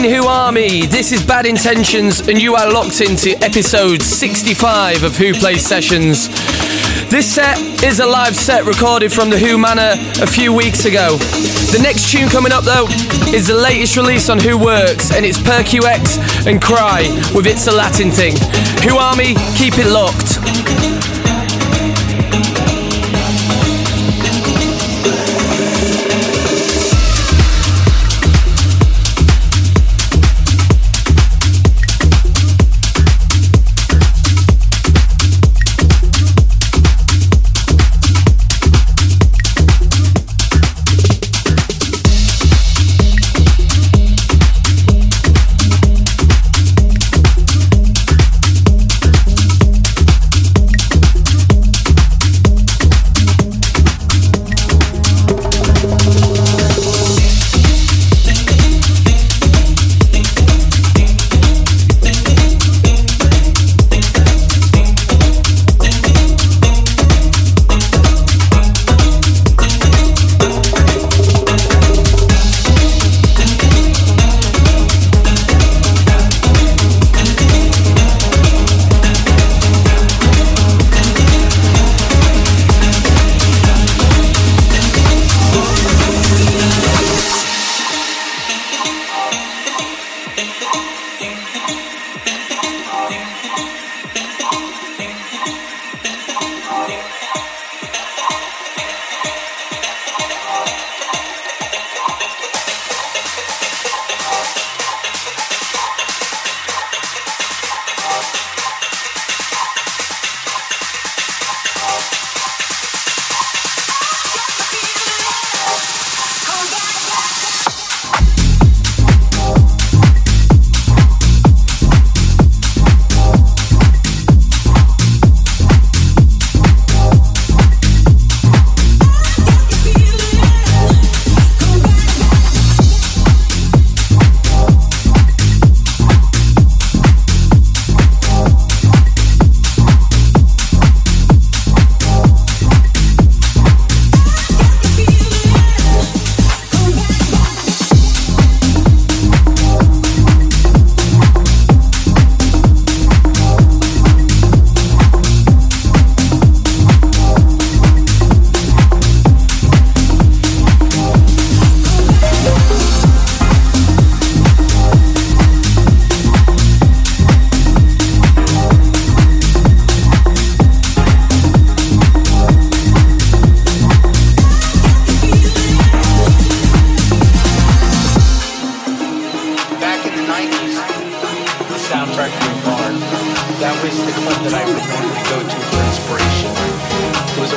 saying, Wh0 Army? This is Bad Intentions, and you are locked into episode 65 of Wh0 Plays Sessions. This set is a live set recorded from the Wh0 Manor a few weeks ago. The next tune coming up, though, is the latest release on Who Works, and it's PerQX and Cry with It's a Latin Thing. Wh0 Army, keep it locked.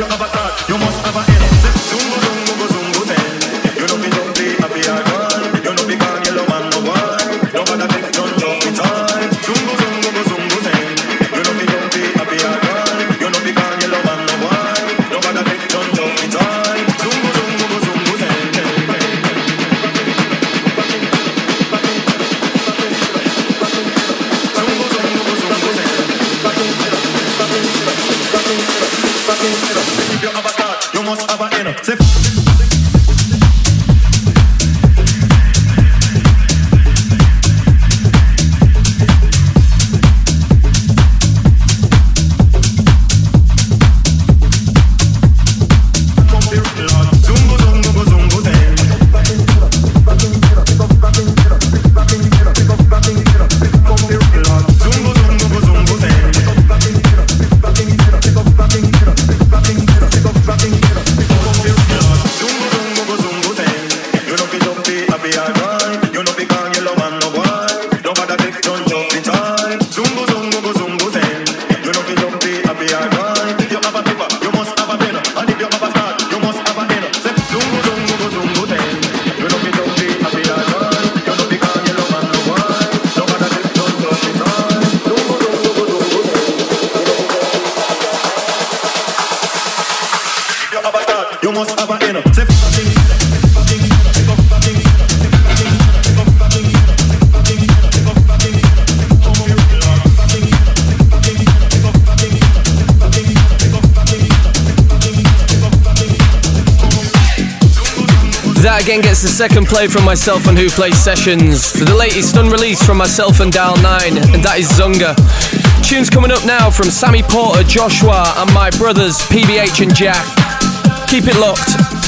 your avatar. You must again gets the second play from myself and Wh0 Plays Sessions for the latest unreleased from myself and DIAL9, and that is Zunga. Tunes coming up now from Sammy Porter, Joshua, and my brothers PBH and Jack. Keep it locked.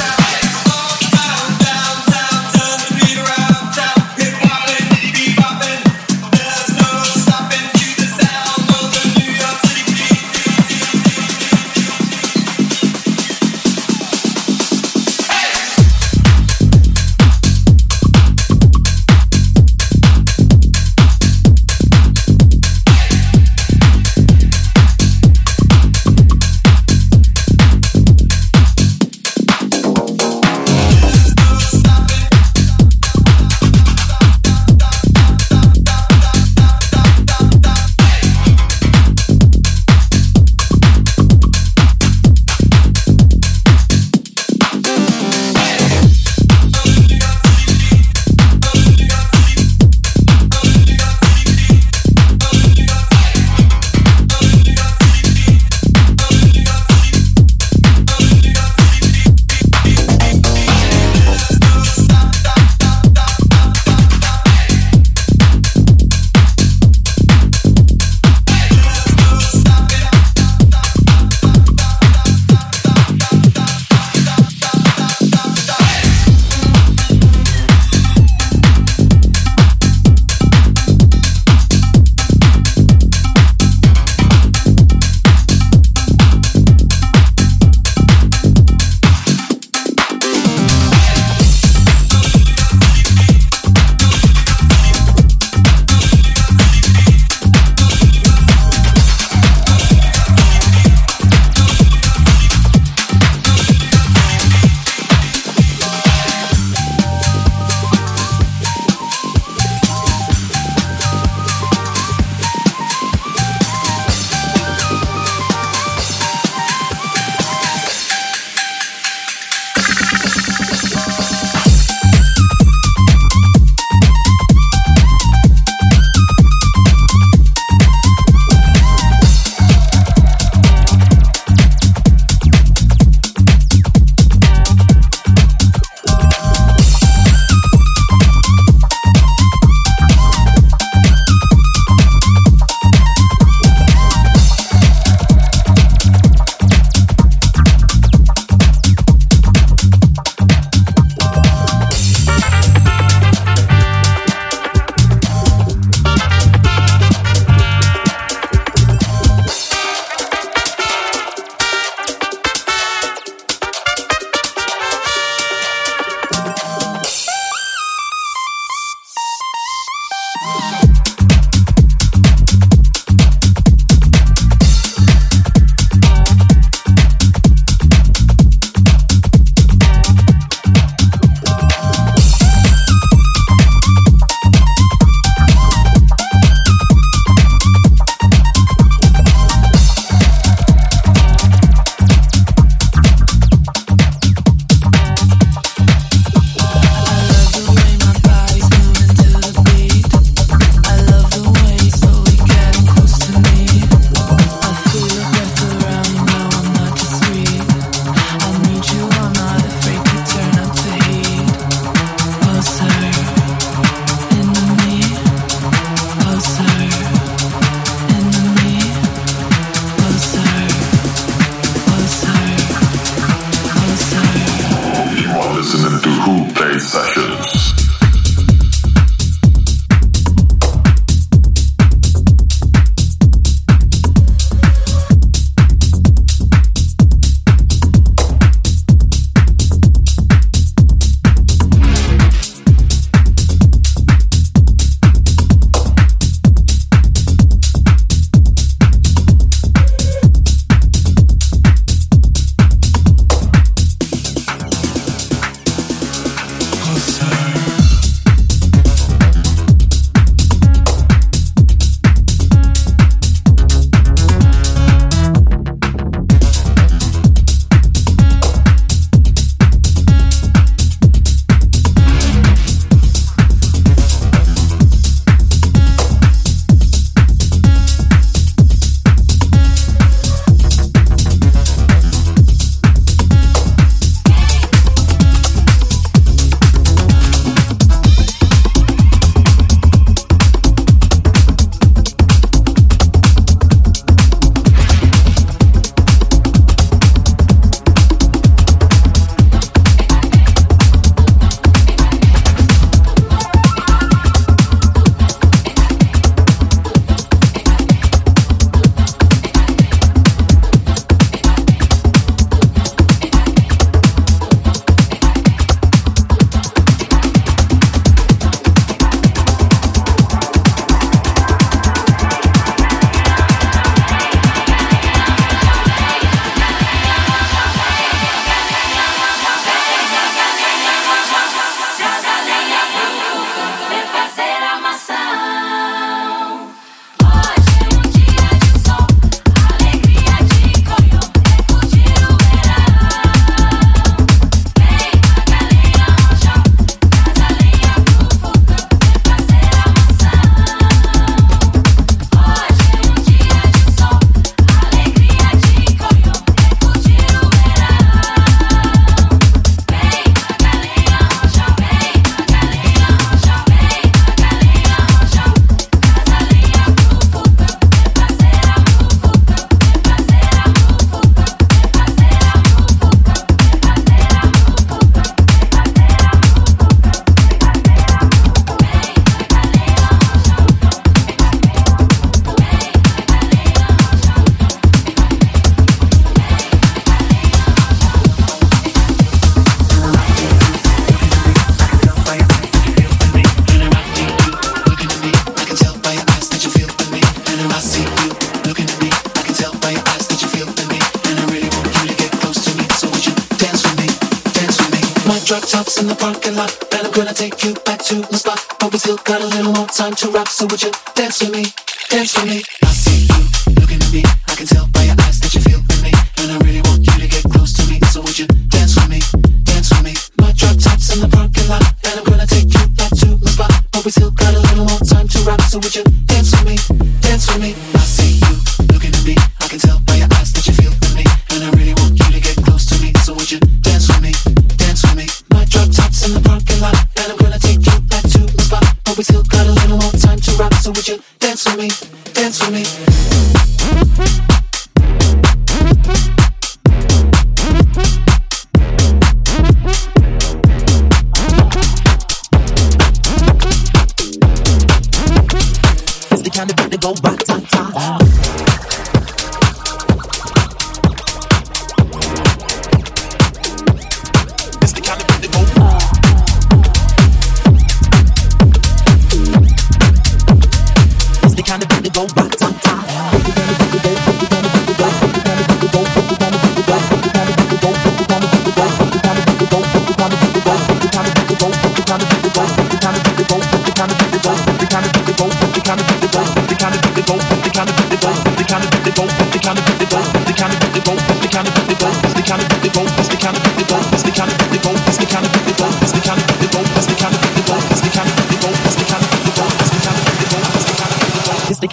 little more time to rock, so would you dance with me? Dance with me. I see you looking at me. I can tell by your eyes that you feel for me, and I really want you to get close to me. So would you dance with me? Dance with me. My drug talk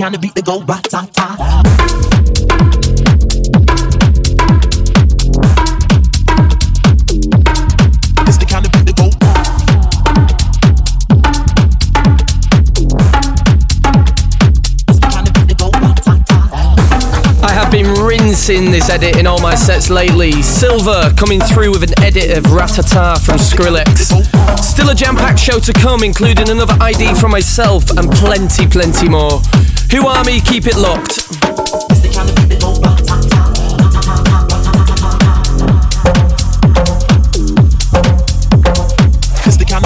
time to beat the rat-ta-ta. been rinsing this edit in all my sets lately. Silver coming through with an edit of Ratata from Skrillex. Still a jam packed show to come, including another ID from myself and plenty, plenty more. Who are me? Keep it locked. This the kind of beat that go, this the kind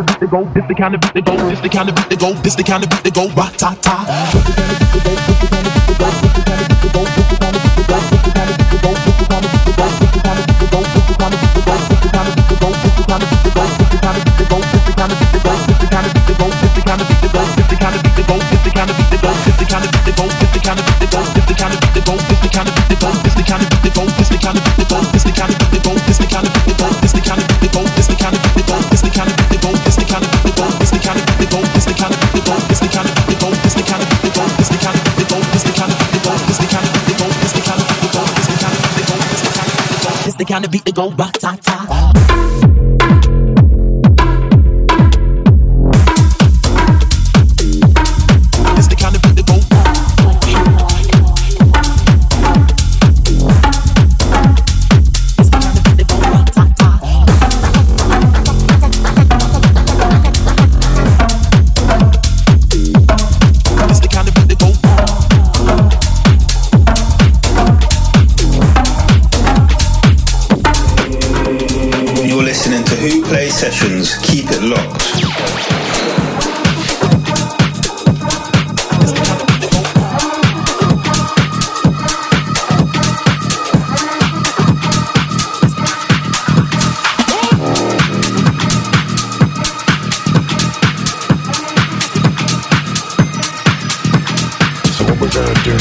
of beat that go, this the kind of beat that go, this the kind of beat go, this the kind of beat go, ra ta ta. This the kind of beat go, this the kind of beat go. the kind of beat that go ba ta ta.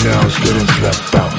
now is getting slept out.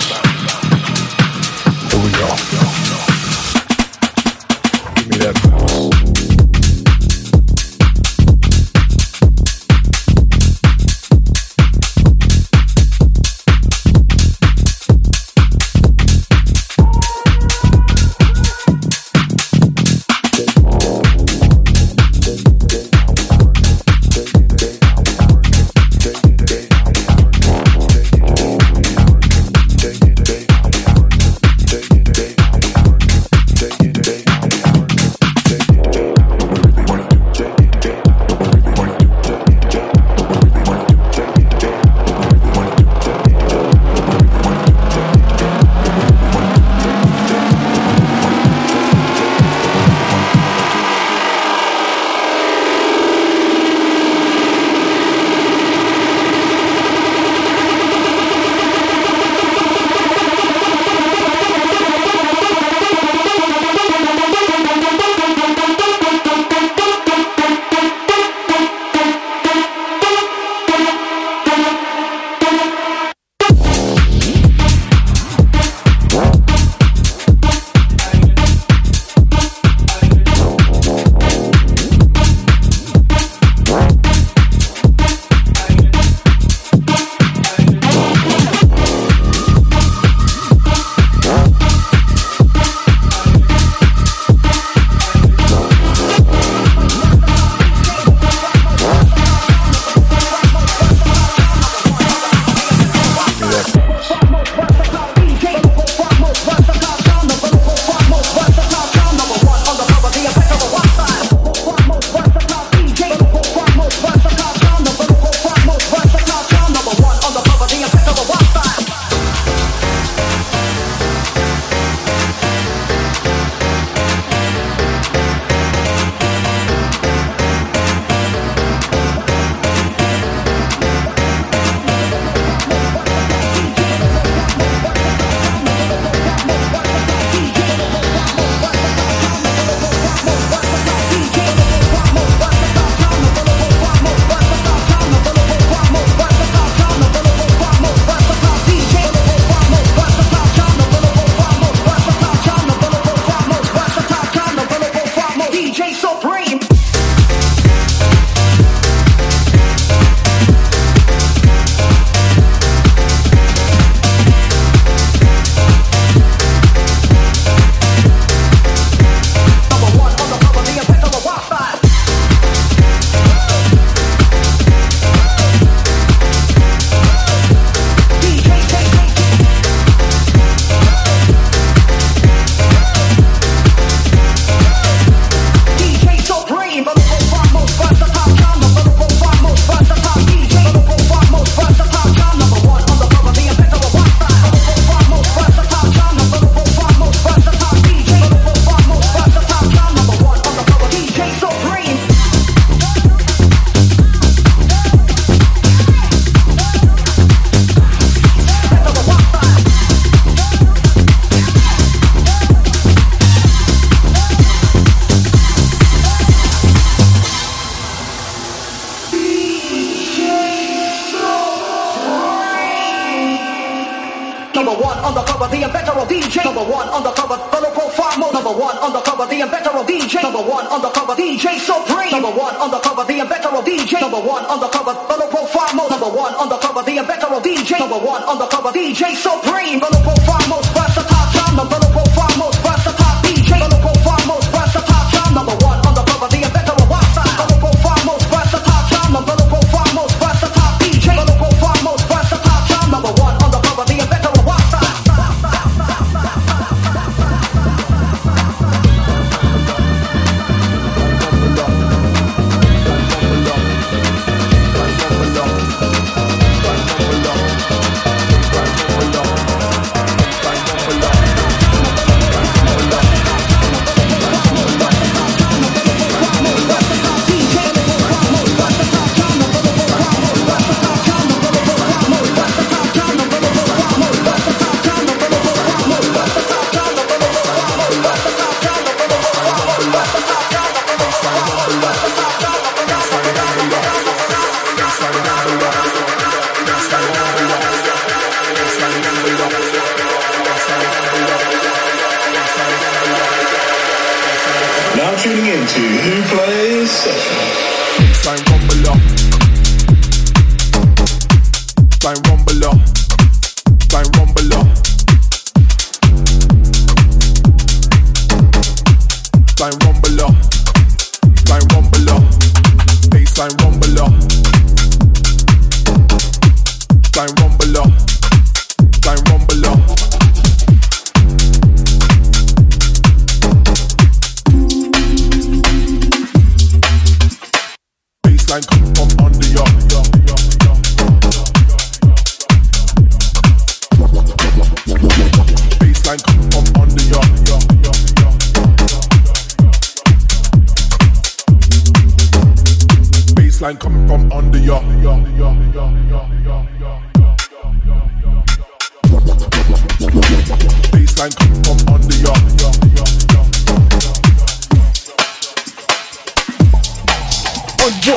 Inventor DJ. Number one undercover, the profile mode. Number one undercover, the inventor DJ. Number one undercover, DJ Supreme. Number one undercover, the inventor DJ. Number one undercover, the profile mode. Number one undercover, the inventor DJ. Number one undercover, DJ Supreme. The low profile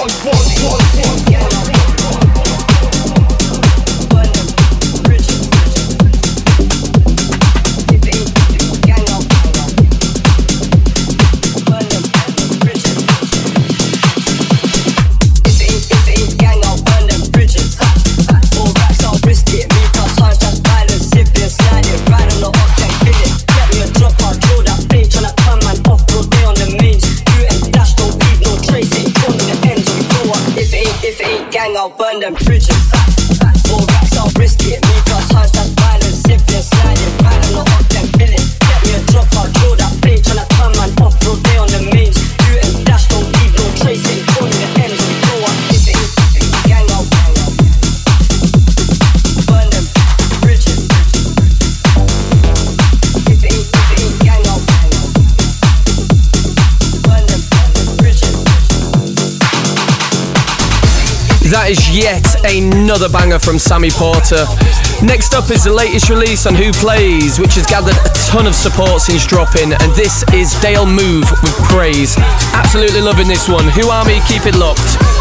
That another banger from Sammy Porter. Next up is the latest release on Wh0 Plays, which has gathered a ton of support since dropping, and this is Dale Move with Praise. Absolutely loving this one. Wh0 Army, keep it locked.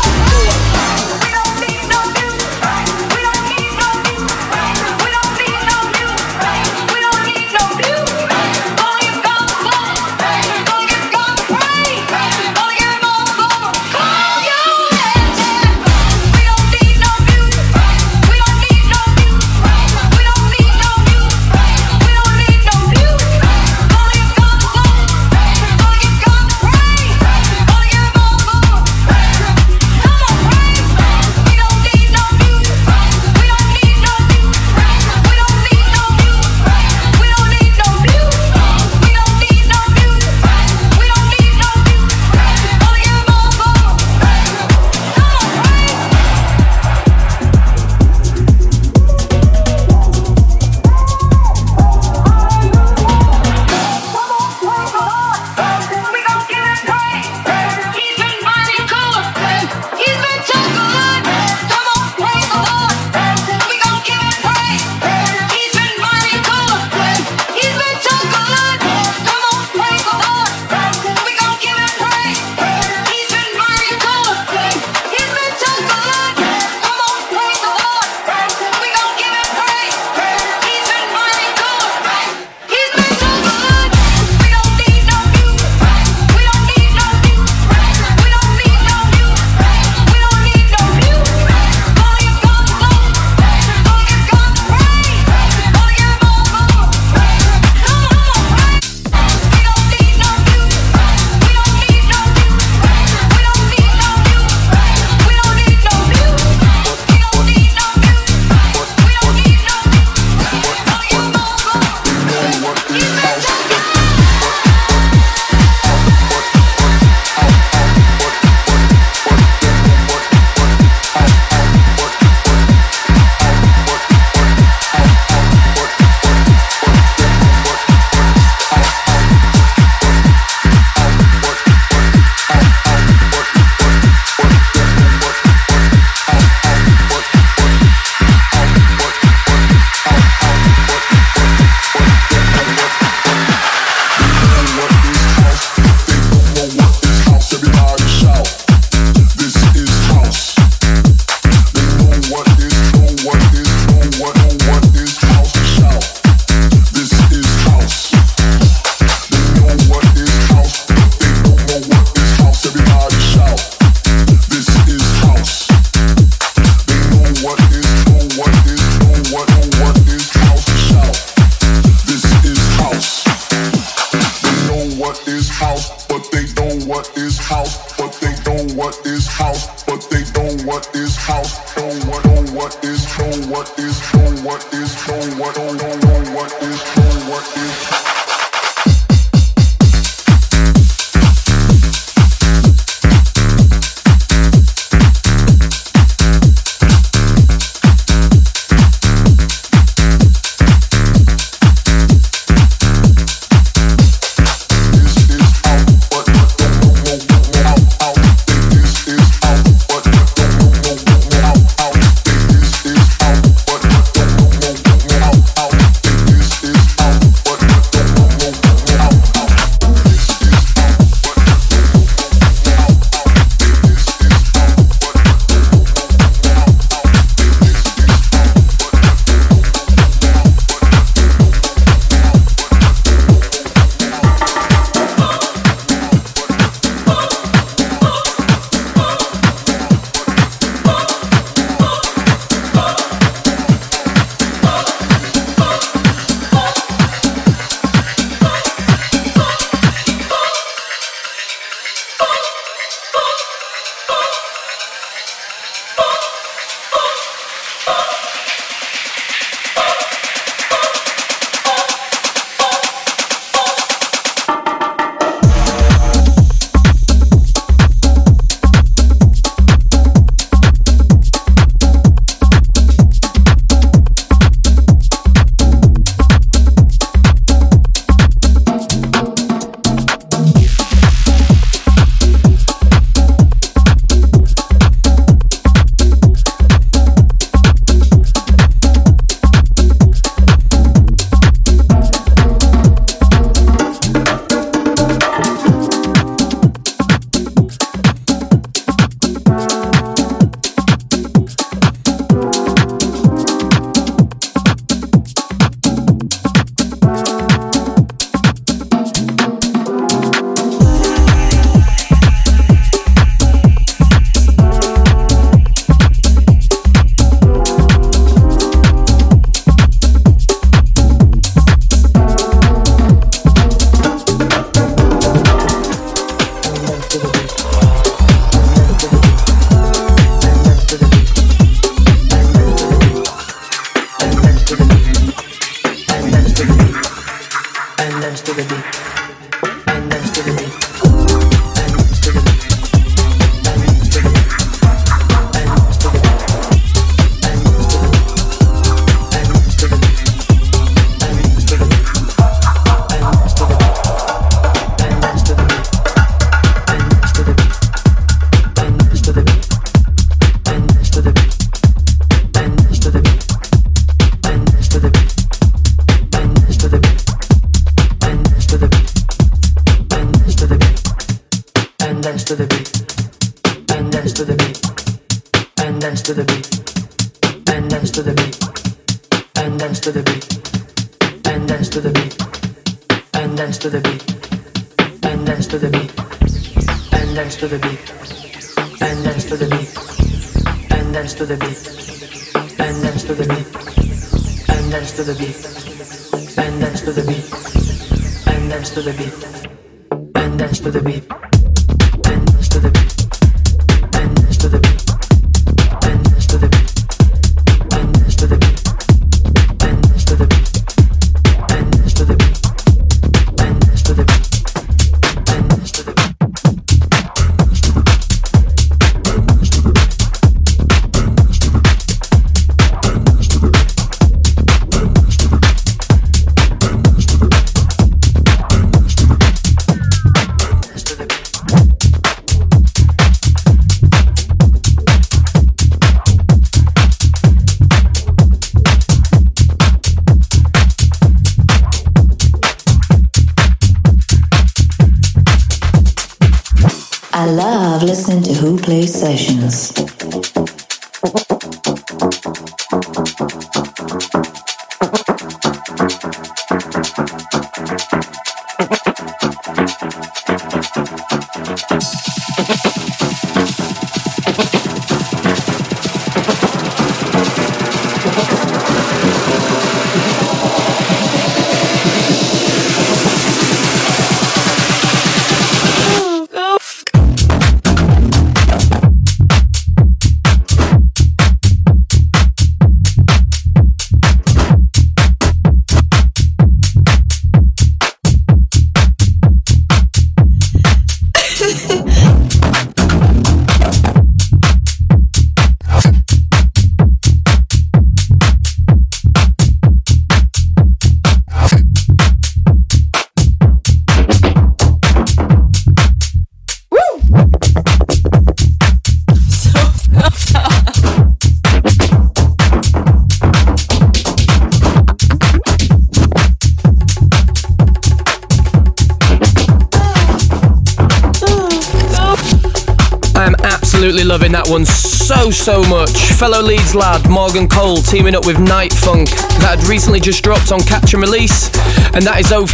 so, much. Fellow Leeds lad Morgan Cole teaming up with Night Funk that had recently just dropped on Catch and Release, and that is over.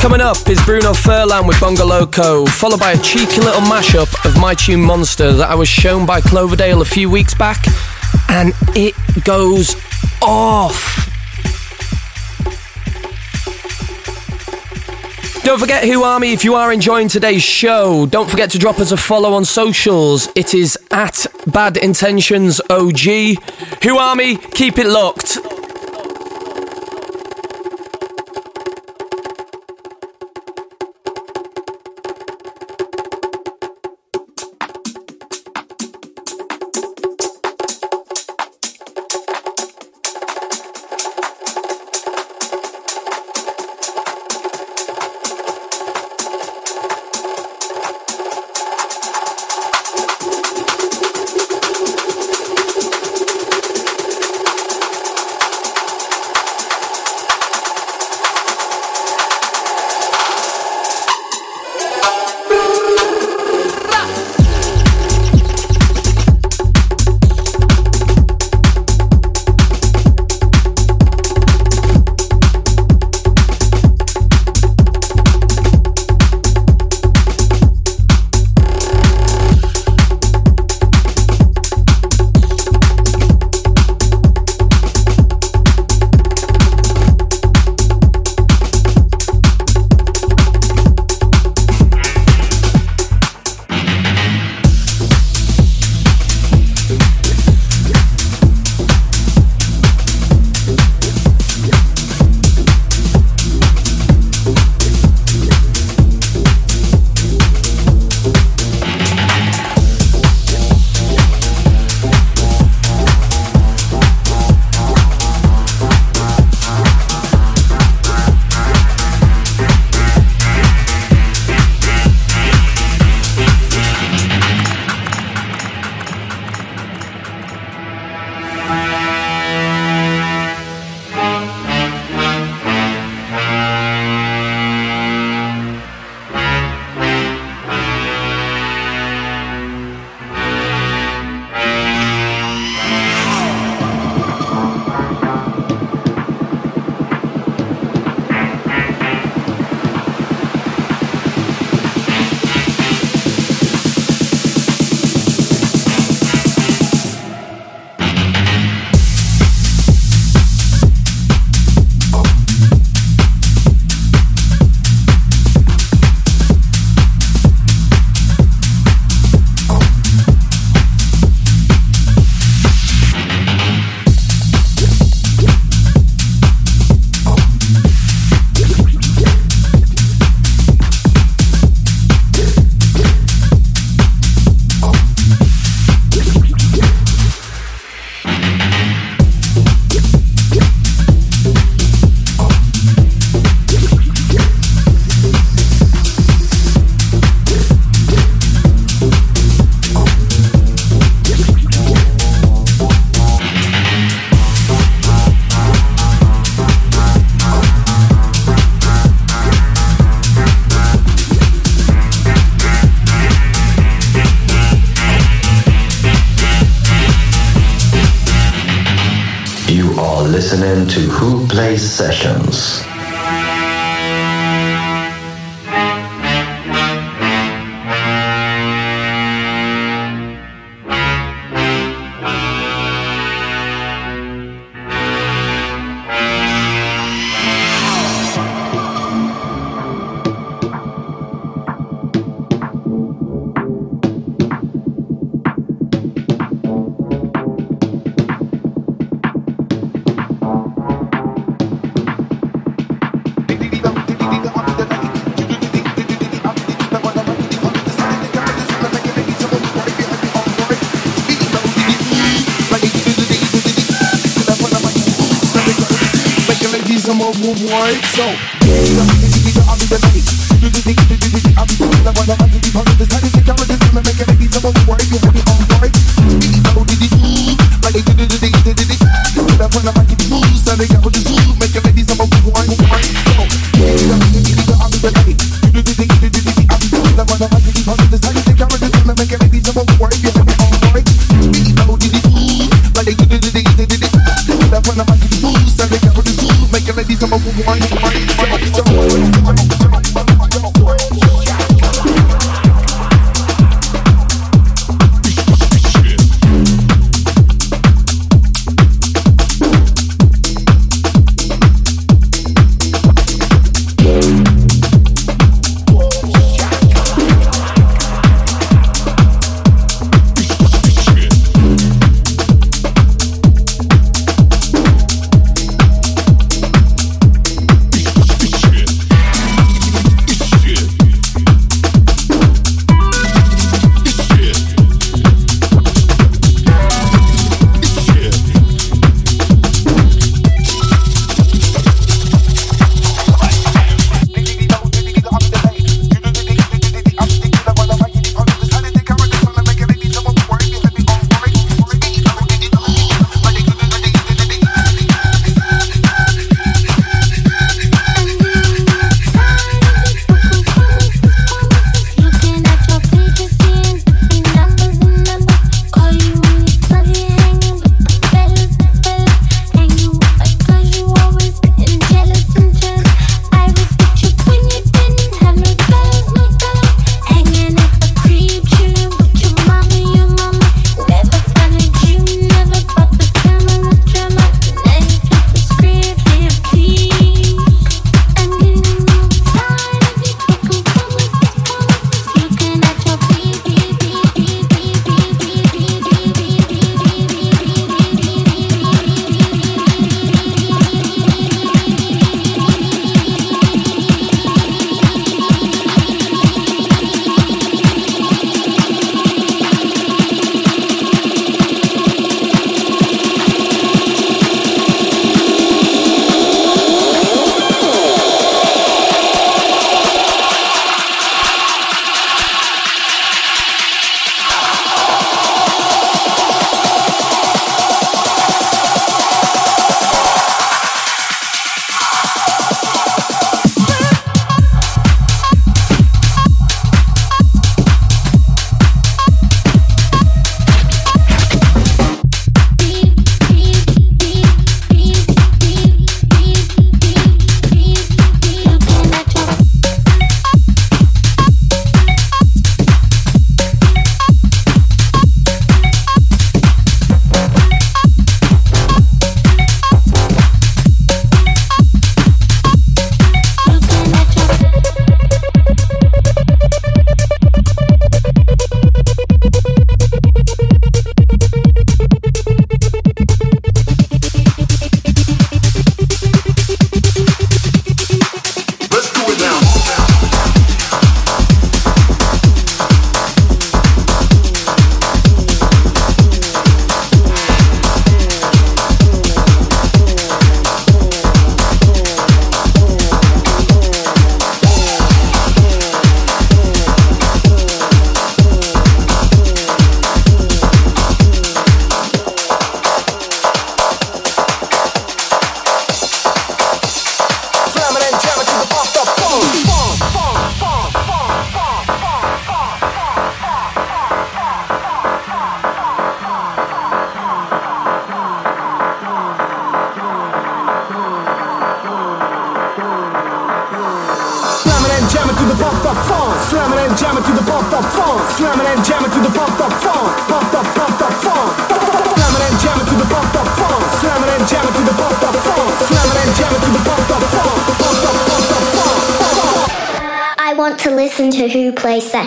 Coming up is Bruno Furlan with Bongo Loco, followed by a cheeky little mashup of My Tune Monster that I was shown by Cloverdale a few weeks back, and it goes off. Don't forget Wh0 Army, if you are enjoying today's show, don't forget to drop us a follow on socials. It is at Bad Intentions OG. Wh0 Army, keep it locked. listen to Wh0 Plays Sessions.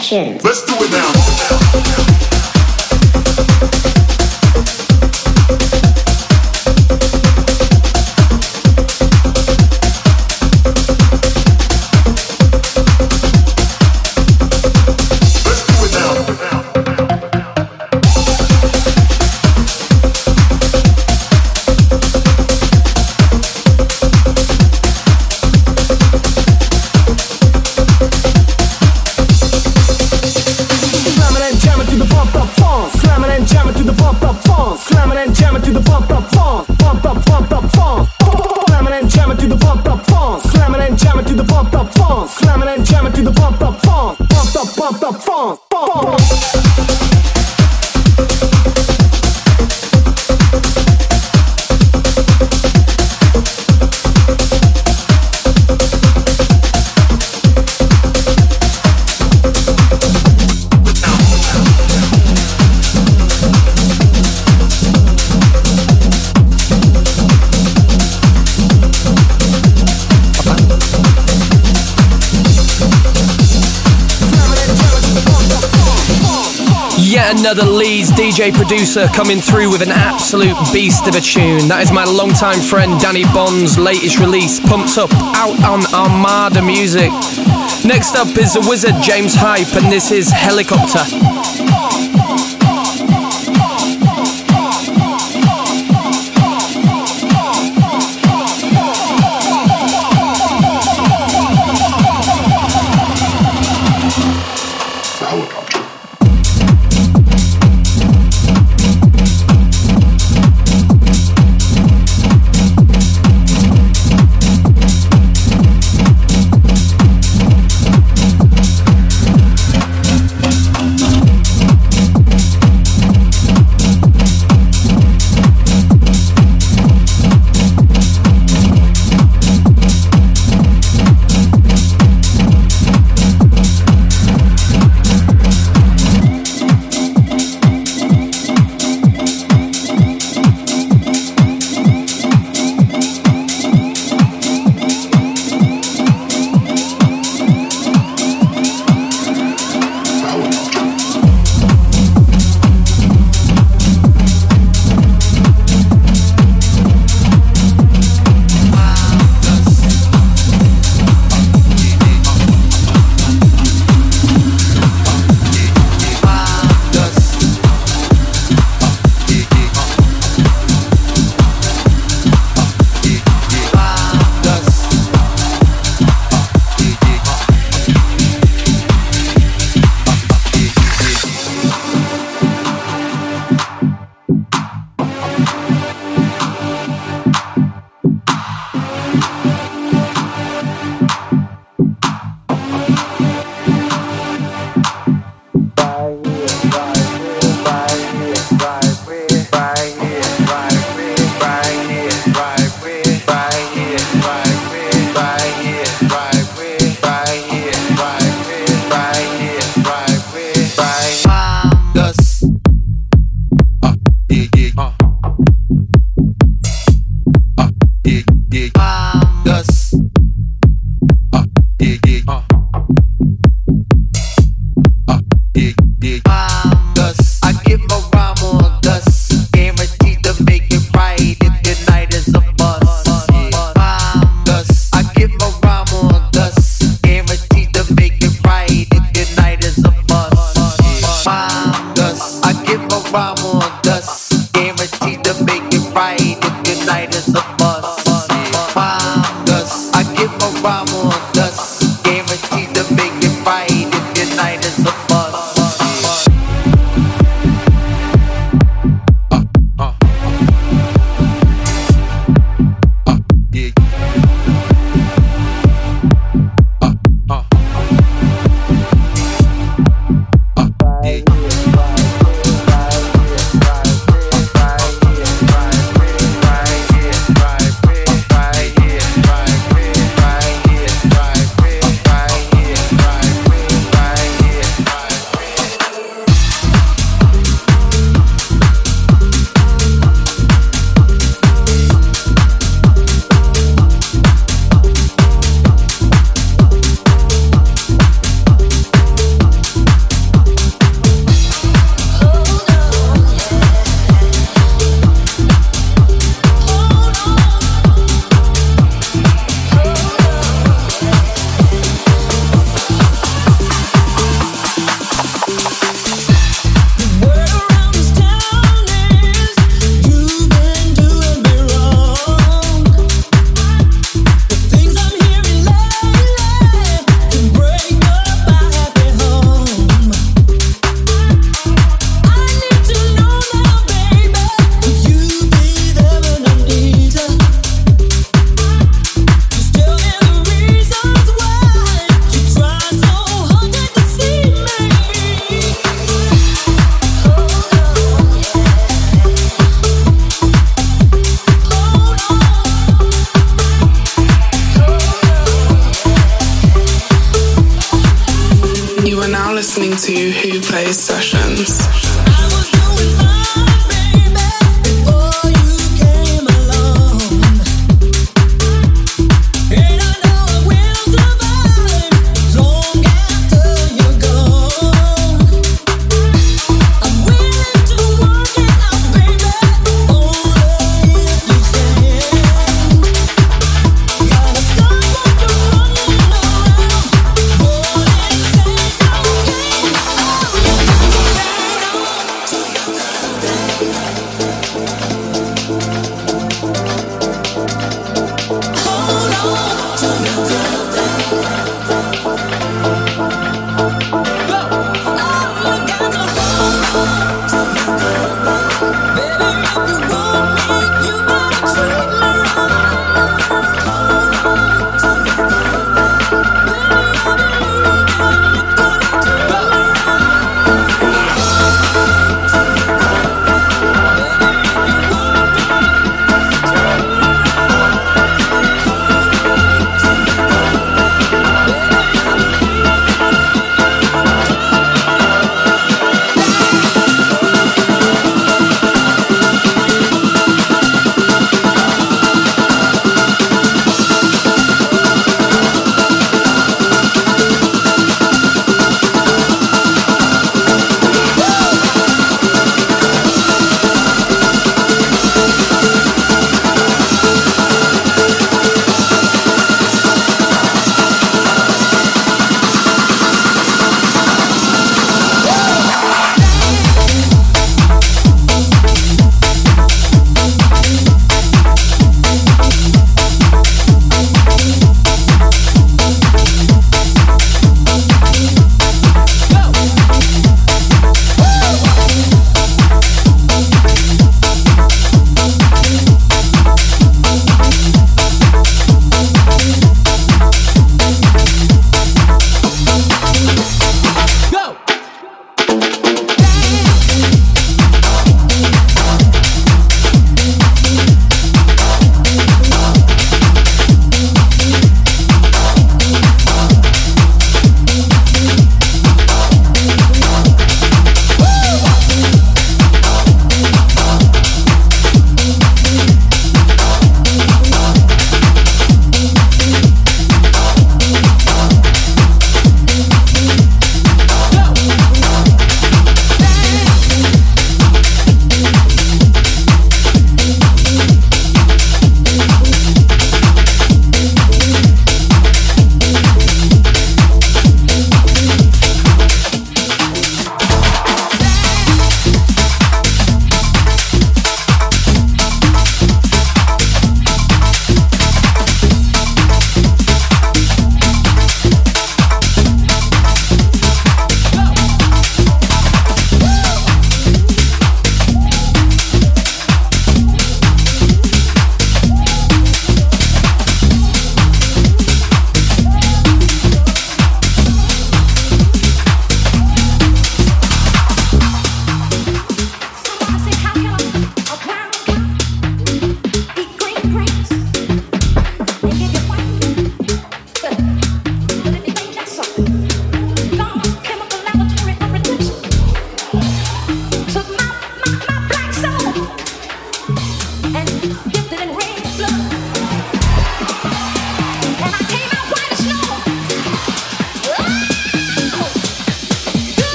Sessions. Let's Producer coming through with an absolute beast of a tune. That is my longtime friend Danny Bond's latest release, Pumped Up, out on Armada Music. Next up is the wizard James Hype, and this is Helicopter.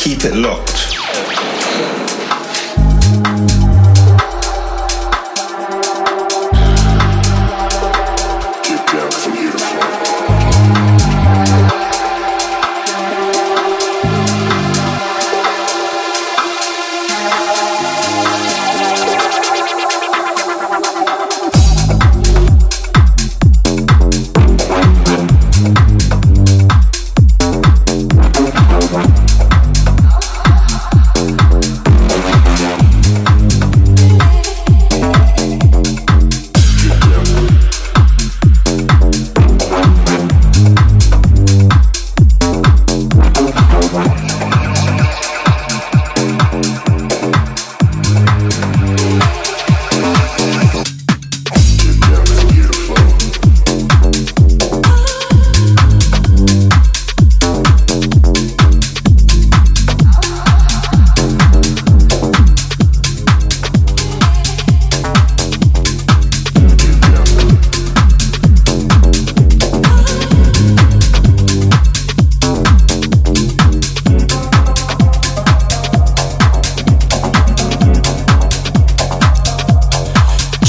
Keep it locked.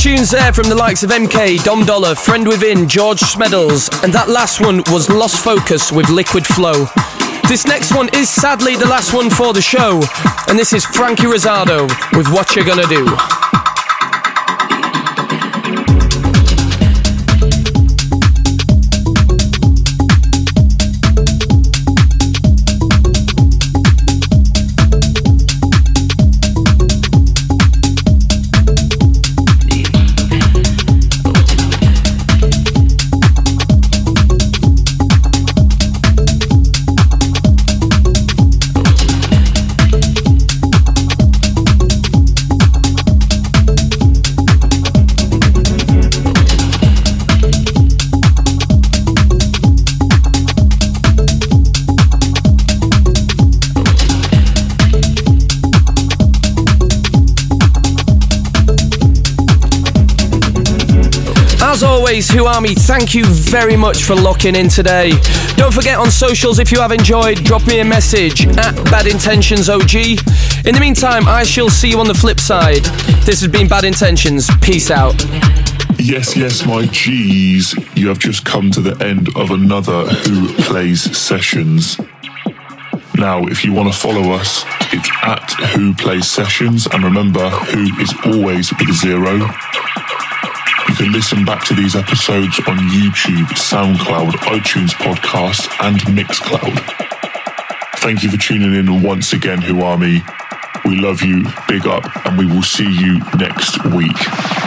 There from the likes of MK, Dom Dolla, Friend Within, George Smeddles, and that last one was Lost Focus with Liquid Flow. This next one is sadly the last one for the show, and this is Frankie Rosado with What You're Gonna Do. Always, Wh0 Army, thank you very much for locking in today. Don't forget on socials if you have enjoyed, drop me a message at Bad Intentions OG. In the meantime, I shall see you on the flip side. This has been Bad Intentions. Peace out. Yes, yes, my G's. You have just come to the end of another Wh0 Plays Sessions. Now, if you want to follow us, it's at Wh0 Plays Sessions, and remember, Wh0 is always with a zero. Can listen back to these episodes on YouTube, SoundCloud, iTunes Podcast, and Mixcloud. Thank you for tuning in once again, Army. We love you, big up, and we will see you next week.